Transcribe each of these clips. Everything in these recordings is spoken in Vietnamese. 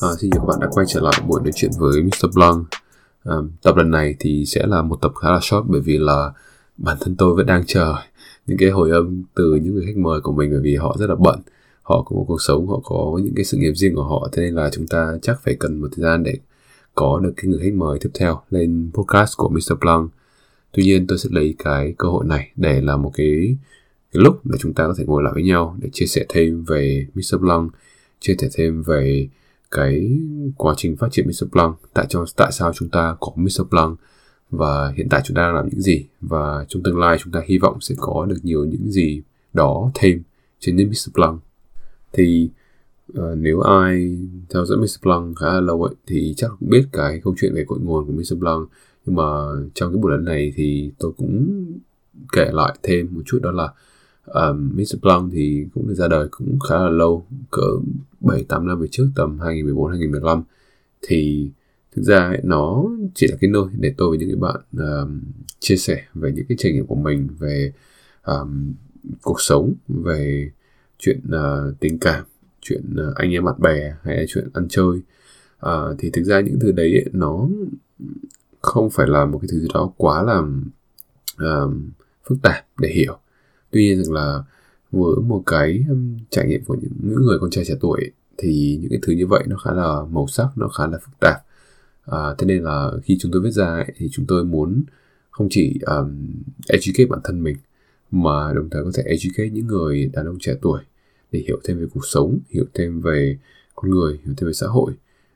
À, xin chào các bạn đã quay trở lại buổi nói chuyện với Mr. Blanc. À, tập lần này thì sẽ là một tập khá là short bởi vì là bản thân tôi vẫn đang chờ những cái hồi âm từ những người khách mời của mình bởi vì họ rất là bận họ có một cuộc sống họ có những cái sự nghiệp riêng của họ thế nên là chúng ta chắc phải cần một thời gian để có được cái người khách mời tiếp theo lên podcast của Mr. Blanc tuy nhiên tôi sẽ lấy cái cơ hội này để là một cái, cái lúc để chúng ta có thể ngồi lại với nhau để chia sẻ thêm về Mr. Blanc chia sẻ thêm về cái quá trình phát triển Mr. Blanc tại cho tại sao chúng ta có Mr. Blanc và hiện tại chúng ta đang làm những gì và trong tương lai chúng ta hy vọng sẽ có được nhiều những gì đó thêm trên nền Mr. Blanc thì uh, nếu ai theo dõi Mr. Blanc khá là lâu ấy thì chắc cũng biết cái câu chuyện về cội nguồn của Mr. Blanc nhưng mà trong cái buổi lần này thì tôi cũng kể lại thêm một chút đó là um, Mr. Blanc thì cũng được ra đời cũng khá là lâu cỡ 7 8 năm về trước tầm 2014 2015 thì thực ra ấy, nó chỉ là cái nơi để tôi với những cái bạn um, chia sẻ về những cái trải nghiệm của mình về um, cuộc sống về chuyện uh, tình cảm chuyện uh, anh em bạn bè hay là chuyện ăn chơi uh, thì thực ra những thứ đấy ấy, nó không phải là một cái thứ gì đó quá là um, phức tạp để hiểu tuy nhiên rằng là với một cái trải nghiệm của những, người con trai trẻ tuổi thì những cái thứ như vậy nó khá là màu sắc nó khá là phức tạp. À, thế nên là khi chúng tôi viết ra ấy, thì chúng tôi muốn không chỉ um, educate bản thân mình mà đồng thời có thể educate những người đàn ông trẻ tuổi để hiểu thêm về cuộc sống hiểu thêm về con người hiểu thêm về xã hội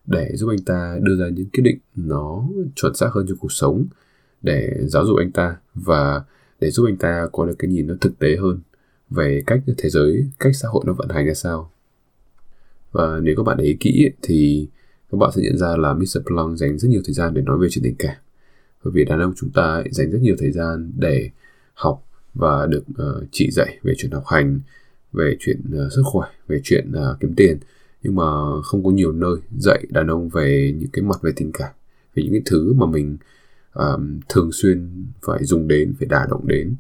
để giúp anh ta đưa ra những quyết định nó chuẩn xác hơn cho cuộc sống để giáo dục anh ta và để giúp anh ta có được cái nhìn nó thực tế hơn về cách thế giới cách xã hội nó vận hành ra sao và nếu các bạn để ý kỹ thì các bạn sẽ nhận ra là Mr. Blanc dành rất nhiều thời gian để nói về chuyện tình cảm bởi vì đàn ông chúng ta dành rất nhiều thời gian để học và được uh, chỉ dạy về chuyện học hành về chuyện uh, sức khỏe về chuyện uh, kiếm tiền nhưng mà không có nhiều nơi dạy đàn ông về những cái mặt về tình cảm về những cái thứ mà mình um, thường xuyên phải dùng đến phải đả động đến.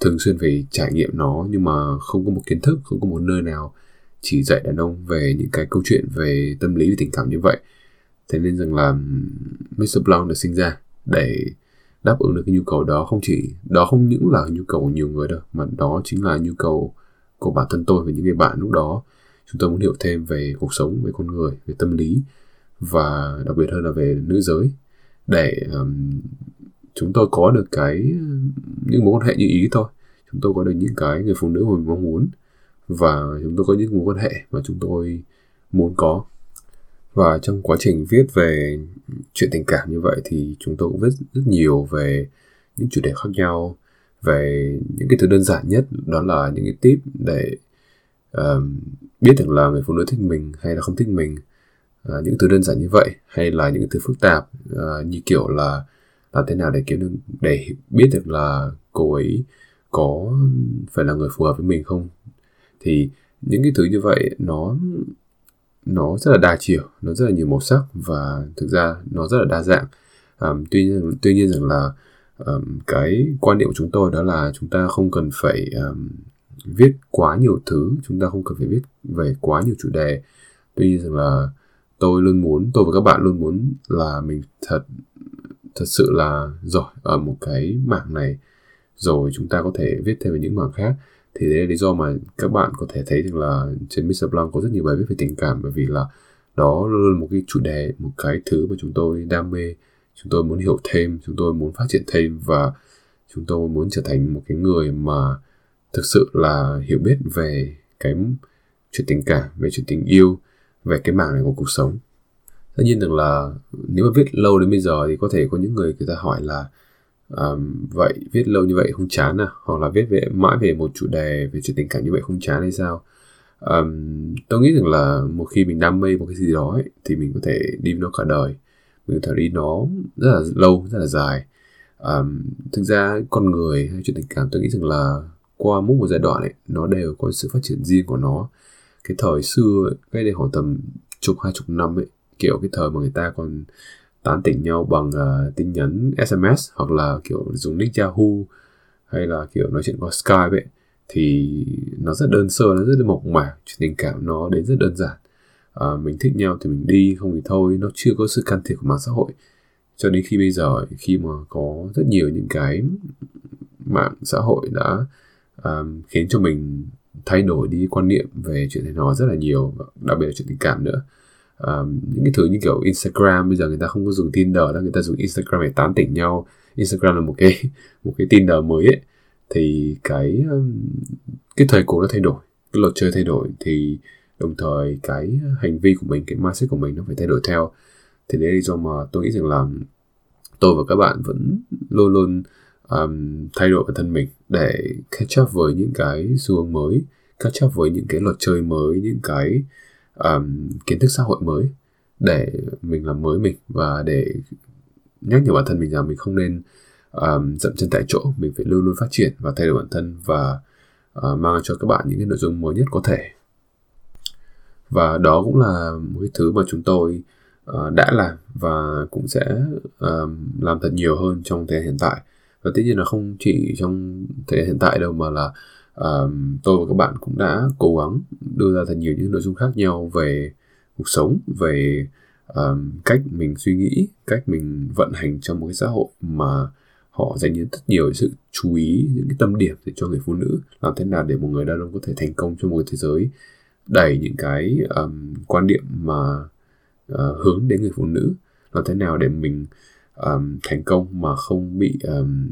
Thường xuyên phải trải nghiệm nó nhưng mà không có một kiến thức không có một nơi nào chỉ dạy đàn ông về những cái câu chuyện về tâm lý và tình cảm như vậy. Thế nên rằng là Mr. Blanc được sinh ra để đáp ứng được cái nhu cầu đó không chỉ đó không những là nhu cầu của nhiều người đâu mà đó chính là nhu cầu của bản thân tôi và những người bạn lúc đó. Chúng tôi muốn hiểu thêm về cuộc sống về con người về tâm lý và đặc biệt hơn là về nữ giới để um, chúng tôi có được cái những mối quan hệ như ý thôi. Chúng tôi có được những cái người phụ nữ mà mình mong muốn và chúng tôi có những mối quan hệ mà chúng tôi muốn có. Và trong quá trình viết về chuyện tình cảm như vậy thì chúng tôi cũng viết rất nhiều về những chủ đề khác nhau về những cái thứ đơn giản nhất đó là những cái tip để um, biết được là người phụ nữ thích mình hay là không thích mình à, những thứ đơn giản như vậy hay là những thứ phức tạp à, như kiểu là làm thế nào để kiếm được để biết được là cô ấy có phải là người phù hợp với mình không? Thì những cái thứ như vậy nó nó rất là đa chiều nó rất là nhiều màu sắc và thực ra nó rất là đa dạng. Um, tuy nhiên tuy nhiên rằng là um, cái quan điểm của chúng tôi đó là chúng ta không cần phải um, viết quá nhiều thứ chúng ta không cần phải viết về quá nhiều chủ đề. Tuy nhiên rằng là tôi luôn muốn, tôi và các bạn luôn muốn là mình thật thật sự là giỏi ở một cái mảng này. Rồi chúng ta có thể viết thêm về những mảng khác. Thì đấy là lý do mà các bạn có thể thấy rằng là trên Mr. Blanc có rất nhiều bài viết về tình cảm. Bởi vì là đó luôn là một cái chủ đề, một cái thứ mà chúng tôi đam mê. Chúng tôi muốn hiểu thêm, chúng tôi muốn phát triển thêm và chúng tôi muốn trở thành một cái người mà thực sự là hiểu biết về cái chuyện tình cảm, về chuyện tình yêu về cái mảng này của cuộc sống. Tất nhiên rằng là nếu mà viết lâu đến bây giờ thì có thể có những người người ta hỏi là um, vậy viết lâu như vậy không chán à? Hoặc là viết về mãi về một chủ đề về chuyện tình cảm như vậy không chán hay sao? Um, tôi nghĩ rằng là một khi mình đam mê một cái gì đó ấy, thì mình có thể đi nó cả đời. Mình có thể đi nó rất là lâu rất là dài. Um, thực ra con người hay chuyện tình cảm tôi nghĩ rằng là qua mỗi một giai đoạn ấy nó đều có sự phát triển riêng của nó cái thời xưa ấy, cái đây khoảng tầm chục hai chục năm ấy kiểu cái thời mà người ta còn tán tỉnh nhau bằng uh, tin nhắn SMS hoặc là kiểu dùng nick Yahoo hay là kiểu nói chuyện qua Skype ấy thì nó rất đơn sơ nó rất là mộc mạc chuyện tình cảm nó đến rất đơn giản. À, mình thích nhau thì mình đi không thì thôi nó chưa có sự can thiệp của mạng xã hội. Cho đến khi bây giờ khi mà có rất nhiều những cái mạng xã hội đã um, khiến cho mình thay đổi đi quan niệm về chuyện này hò rất là nhiều đặc biệt là chuyện tình cảm nữa. Um, những cái thứ như kiểu Instagram bây giờ người ta không có dùng Tinder đâu người ta dùng Instagram để tán tỉnh nhau. Instagram là một cái một cái Tinder mới ấy. Thì cái um, cái thời cổ nó thay đổi cái luật chơi thay đổi thì đồng thời cái hành vi của mình cái mindset của mình nó phải thay đổi theo. Thì đấy là lý do mà tôi nghĩ rằng là tôi và các bạn vẫn luôn luôn um, thay đổi bản thân mình để catch up với những cái xu hướng mới catch up với những cái luật chơi mới những cái um, kiến thức xã hội mới để mình làm mới mình và để nhắc nhở bản thân mình rằng mình không nên um, dậm chân tại chỗ mình phải luôn luôn phát triển và thay đổi bản thân và uh, mang cho các bạn những cái nội dung mới nhất có thể. Và đó cũng là một cái thứ mà chúng tôi uh, đã làm và cũng sẽ uh, làm thật nhiều hơn trong thời hiện tại và tất nhiên là không chỉ trong thời hiện tại đâu mà là uh, tôi và các bạn cũng đã cố gắng đưa ra thật nhiều những nội dung khác nhau về cuộc sống về um, cách mình suy nghĩ cách mình vận hành trong một cái xã hội mà họ dành đến rất nhiều sự chú ý những cái tâm điểm để cho người phụ nữ làm thế nào để một người đàn ông có thể thành công trong một thế giới đẩy những cái um, quan điểm mà uh, hướng đến người phụ nữ. Làm thế nào để mình um, thành công mà không bị um,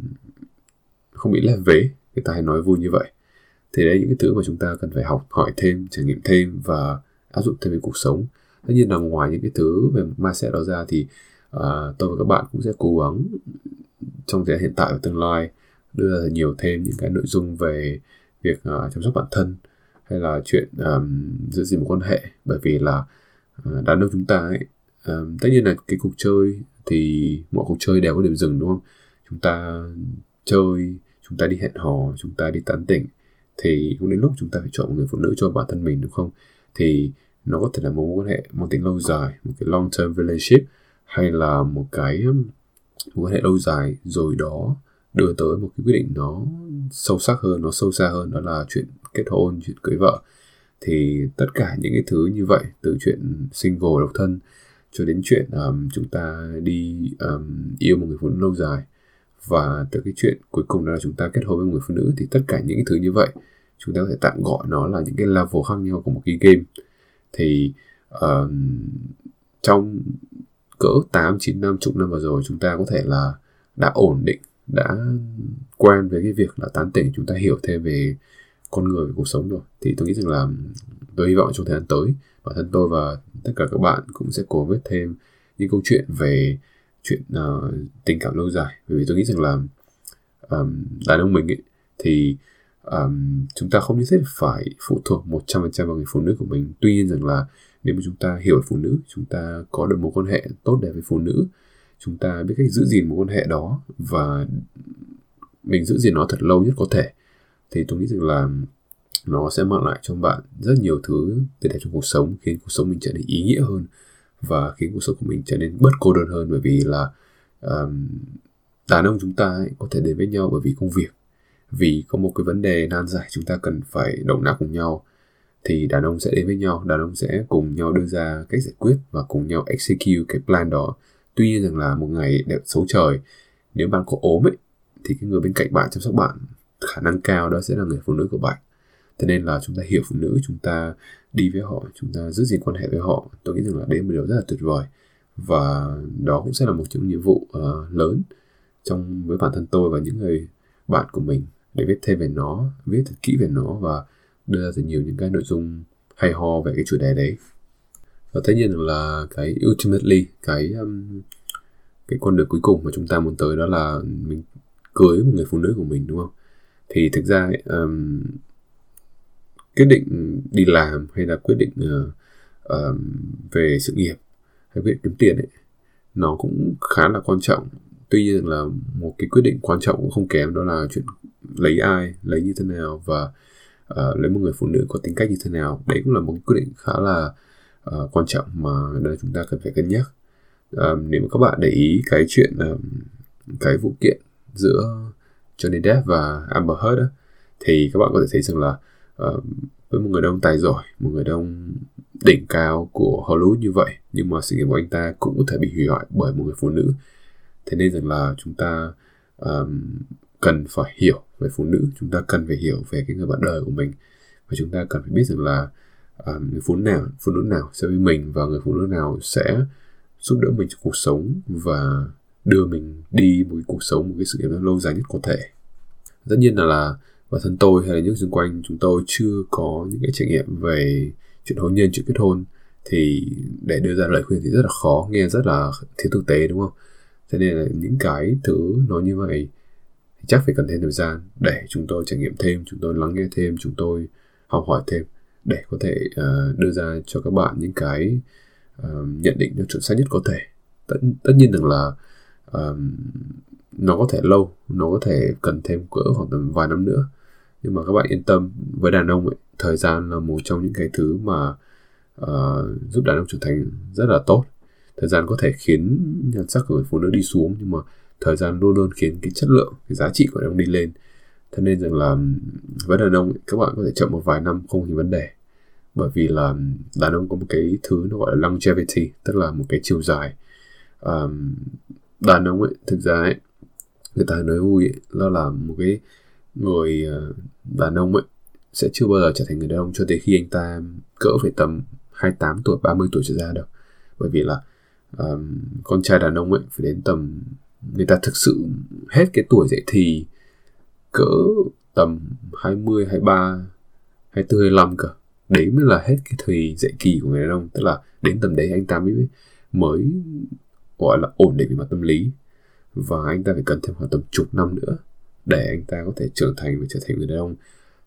không bị lép vế. Người ta hay nói vui như vậy. Thì đấy những cái thứ mà chúng ta cần phải học hỏi thêm trải nghiệm thêm và áp dụng thêm về cuộc sống. Tất nhiên là ngoài những cái thứ về mindset đó ra thì uh, tôi và các bạn cũng sẽ cố gắng trong thời gian hiện tại và tương lai đưa ra nhiều thêm những cái nội dung về việc uh, chăm sóc bản thân hay là chuyện um, giữ gìn một quan hệ. Bởi vì là uh, đàn ông chúng ta ấy tất nhiên là cái cuộc chơi thì mọi cuộc chơi đều có điểm dừng, đúng không? Chúng ta chơi, chúng ta đi hẹn hò, chúng ta đi tán tỉnh, thì cũng đến lúc chúng ta phải chọn một người phụ nữ cho bản thân mình, đúng không? Thì nó có thể là một mối quan hệ mang tính lâu dài, một cái long term relationship, hay là một cái mối quan hệ lâu dài, rồi đó đưa tới một cái quyết định nó sâu sắc hơn, nó sâu xa hơn, đó là chuyện kết hôn, chuyện cưới vợ. Thì tất cả những cái thứ như vậy, từ chuyện single độc thân cho đến chuyện um, chúng ta đi um, yêu một người phụ nữ lâu dài. Và từ cái chuyện cuối cùng đó là chúng ta kết hôn với một người phụ nữ thì tất cả những cái thứ như vậy chúng ta có thể tạm gọi nó là những cái level khác nhau của một cái game. Thì um, trong cỡ 8, 9 năm, chục năm vừa rồi chúng ta có thể là đã ổn định, đã quen với cái việc là tán tỉnh chúng ta hiểu thêm về con người về cuộc sống rồi. Thì tôi nghĩ rằng là tôi hy vọng trong thời gian tới bản thân tôi và tất cả các bạn cũng sẽ cố viết thêm những câu chuyện về chuyện uh, tình cảm lâu dài. Bởi vì tôi nghĩ rằng là um, đàn ông mình ấy, thì um, chúng ta không nhất thiết phải phụ thuộc 100% vào người phụ nữ của mình. Tuy nhiên rằng là nếu mà chúng ta hiểu phụ nữ chúng ta có được một quan hệ tốt đẹp với phụ nữ chúng ta biết cách giữ gìn mối quan hệ đó và mình giữ gìn nó thật lâu nhất có thể thì tôi nghĩ rằng là nó sẽ mang lại cho bạn rất nhiều thứ tốt đẹp trong cuộc sống khiến cuộc sống mình trở nên ý nghĩa hơn và khiến cuộc sống của mình trở nên bớt cô đơn hơn. Bởi vì là um, đàn ông chúng ta ấy, có thể đến với nhau bởi vì công việc. Vì có một cái vấn đề nan giải chúng ta cần phải động não cùng nhau thì đàn ông sẽ đến với nhau đàn ông sẽ cùng nhau đưa ra cách giải quyết và cùng nhau execute cái plan đó. Tuy nhiên rằng là một ngày đẹp xấu trời nếu bạn có ốm ấy thì cái người bên cạnh bạn chăm sóc bạn khả năng cao đó sẽ là người phụ nữ của bạn thế nên là chúng ta hiểu phụ nữ chúng ta đi với họ chúng ta giữ gìn quan hệ với họ tôi nghĩ rằng là đấy là một điều rất là tuyệt vời. Và đó cũng sẽ là một trong nhiệm vụ uh, lớn trong với bản thân tôi và những người bạn của mình để viết thêm về nó viết thật kỹ về nó và đưa ra thật nhiều những cái nội dung hay ho về cái chủ đề đấy. Và tất nhiên là cái ultimately cái um, cái con đường cuối cùng mà chúng ta muốn tới đó là mình cưới một người phụ nữ của mình đúng không? Thì thực ra um, quyết định đi làm hay là quyết định uh, uh, về sự nghiệp hay quyết định kiếm tiền ấy nó cũng khá là quan trọng. Tuy nhiên là một cái quyết định quan trọng cũng không kém đó là chuyện lấy ai lấy như thế nào và uh, lấy một người phụ nữ có tính cách như thế nào. Đấy cũng là một cái quyết định khá là uh, quan trọng mà đây chúng ta cần phải cân nhắc. Uh, nếu mà các bạn để ý cái chuyện uh, cái vụ kiện giữa Johnny Depp và Amber Heard thì các bạn có thể thấy rằng là uh, với một người đàn ông tài giỏi một người đàn ông đỉnh cao của Hollywood như vậy. Nhưng mà sự nghiệp của anh ta cũng có thể bị hủy hoại bởi một người phụ nữ. Thế nên rằng là chúng ta um, cần phải hiểu về phụ nữ. Chúng ta cần phải hiểu về cái người bạn đời của mình. Và chúng ta cần phải biết rằng là um, người phụ nữ nào phụ nữ nào sẽ với mình và người phụ nữ nào sẽ giúp đỡ mình trong cuộc sống và đưa mình đi một cái cuộc sống một cái sự nghiệp lâu dài nhất có thể. Tất nhiên là là bản thân tôi hay là những xung quanh chúng tôi chưa có những cái trải nghiệm về chuyện hôn nhân chuyện kết hôn thì để đưa ra lời khuyên thì rất là khó nghe rất là thiếu thực tế đúng không? Thế nên là những cái thứ nó như vậy thì chắc phải cần thêm thời gian để chúng tôi trải nghiệm thêm chúng tôi lắng nghe thêm chúng tôi học hỏi thêm để có thể uh, đưa ra cho các bạn những cái uh, nhận định nó chuẩn xác nhất có thể. Tất tất nhiên rằng là um, nó có thể lâu nó có thể cần thêm cỡ khoảng tầm vài năm nữa nhưng mà các bạn yên tâm với đàn ông ấy thời gian là một trong những cái thứ mà uh, giúp đàn ông trưởng thành rất là tốt. Thời gian có thể khiến nhan sắc của người phụ nữ đi xuống nhưng mà thời gian luôn luôn khiến cái chất lượng cái giá trị của đàn ông đi lên. Thế nên rằng là với đàn ông ấy, các bạn có thể chậm một vài năm không thì vấn đề. Bởi vì là đàn ông có một cái thứ nó gọi là longevity tức là một cái chiều dài. Um, đàn ông ấy thực ra ấy người ta nói vui ấy, nó là một cái người ờ, đàn ông ấy sẽ chưa bao giờ trở thành người đàn ông cho tới khi anh ta cỡ phải tầm 28 tuổi 30 tuổi trở ra được. Bởi vì là um, con trai đàn ông ấy phải đến tầm người ta thực sự hết cái tuổi dậy thì cỡ tầm 20, 23, 24, 25 cơ. Đấy mới là hết cái thời dậy kỳ của người đàn ông. Tức là đến tầm đấy anh ta mới mới gọi là ổn định về mặt tâm lý. Và anh ta phải cần thêm khoảng tầm chục năm nữa để anh ta có thể trưởng thành và trở thành người đàn ông.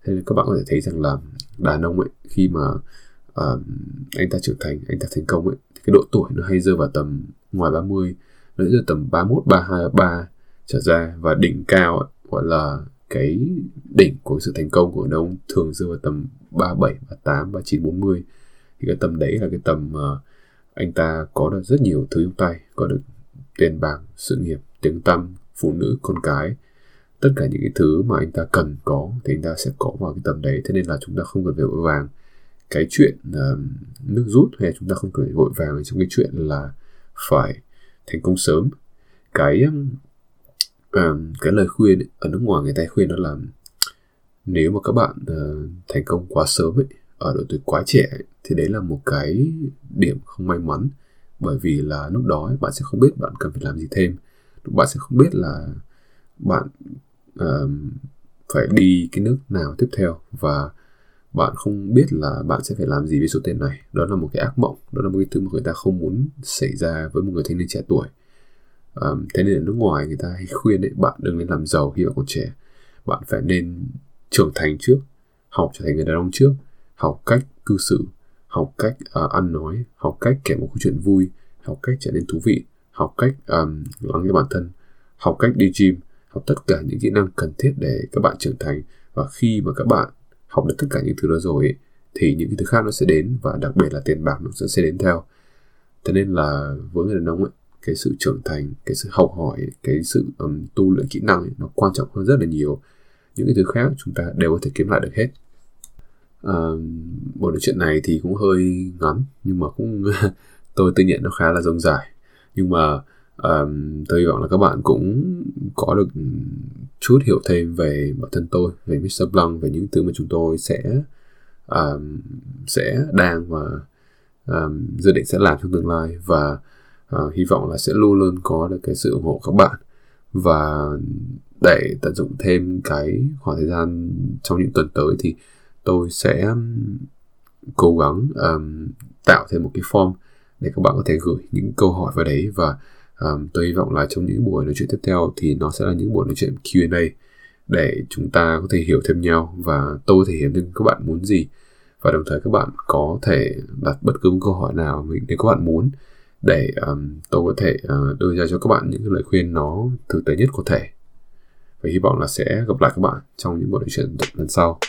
Thế nên các bạn có thể thấy rằng là đàn ông ấy khi mà uh, anh ta trưởng thành anh ta thành công ấy thì cái độ tuổi nó hay rơi vào tầm ngoài 30 nó rơi tầm 31, 32, 33 trở ra. Và đỉnh cao ấy, gọi là cái đỉnh của sự thành công của đàn ông thường rơi vào tầm 37, 38, 39, 40 thì cái tầm đấy là cái tầm uh, anh ta có được rất nhiều thứ trong tay có được tiền bạc sự nghiệp tiếng tăm phụ nữ con cái tất cả những cái thứ mà anh ta cần có thì anh ta sẽ có vào cái tầm đấy. Thế nên là chúng ta không cần phải vội vàng. Cái chuyện uh, nước rút hay chúng ta không cần phải vội vàng trong cái chuyện là phải thành công sớm. Cái uh, cái lời khuyên ấy, ở nước ngoài người ta khuyên đó là nếu mà các bạn uh, thành công quá sớm ấy ở độ tuổi quá trẻ ấy, thì đấy là một cái điểm không may mắn. Bởi vì là lúc đó ấy, bạn sẽ không biết bạn cần phải làm gì thêm. Bạn sẽ không biết là bạn uh, phải đi cái nước nào tiếp theo và bạn không biết là bạn sẽ phải làm gì với số tiền này. Đó là một cái ác mộng đó là một cái thứ mà người ta không muốn xảy ra với một người thanh niên trẻ tuổi. Um, thế nên ở nước ngoài người ta hay khuyên đấy bạn đừng nên làm giàu khi bạn còn trẻ. Bạn phải nên trưởng thành trước học trở thành người đàn ông trước học cách cư xử học cách uh, ăn nói học cách kể một câu chuyện vui học cách trở nên thú vị học cách um, lắng nghe bản thân học cách đi gym học tất cả những kỹ năng cần thiết để các bạn trưởng thành. Và khi mà các bạn học được tất cả những thứ đó rồi ấy, thì những cái thứ khác nó sẽ đến và đặc biệt là tiền bạc nó sẽ, sẽ đến theo. Thế nên là với người đàn ông ấy cái sự trưởng thành cái sự học hỏi cái sự um, tu luyện kỹ năng ấy, nó quan trọng hơn rất là nhiều. Những cái thứ khác chúng ta đều có thể kiếm lại được hết. À, buổi nói chuyện này thì cũng hơi ngắn nhưng mà cũng tôi tự nhận nó khá là rông dài nhưng mà um, tôi hy vọng là các bạn cũng có được chút hiểu thêm về bản thân tôi về Mr. Blanc về những thứ mà chúng tôi sẽ um, sẽ đang và um, dự định sẽ làm trong tương lai và uh, hy vọng là sẽ luôn luôn có được cái sự ủng hộ các bạn và để tận dụng thêm cái khoảng thời gian trong những tuần tới thì tôi sẽ cố gắng um, tạo thêm một cái form để các bạn có thể gửi những câu hỏi vào đấy và um, tôi hy vọng là trong những buổi nói chuyện tiếp theo thì nó sẽ là những buổi nói chuyện Q&A để chúng ta có thể hiểu thêm nhau và tôi có thể hiểu thêm các bạn muốn gì. Và đồng thời các bạn có thể đặt bất cứ một câu hỏi nào mình nếu các bạn muốn để um, tôi có thể uh, đưa ra cho các bạn những lời khuyên nó thực tế nhất có thể. Và hy vọng là sẽ gặp lại các bạn trong những buổi nói chuyện lần sau.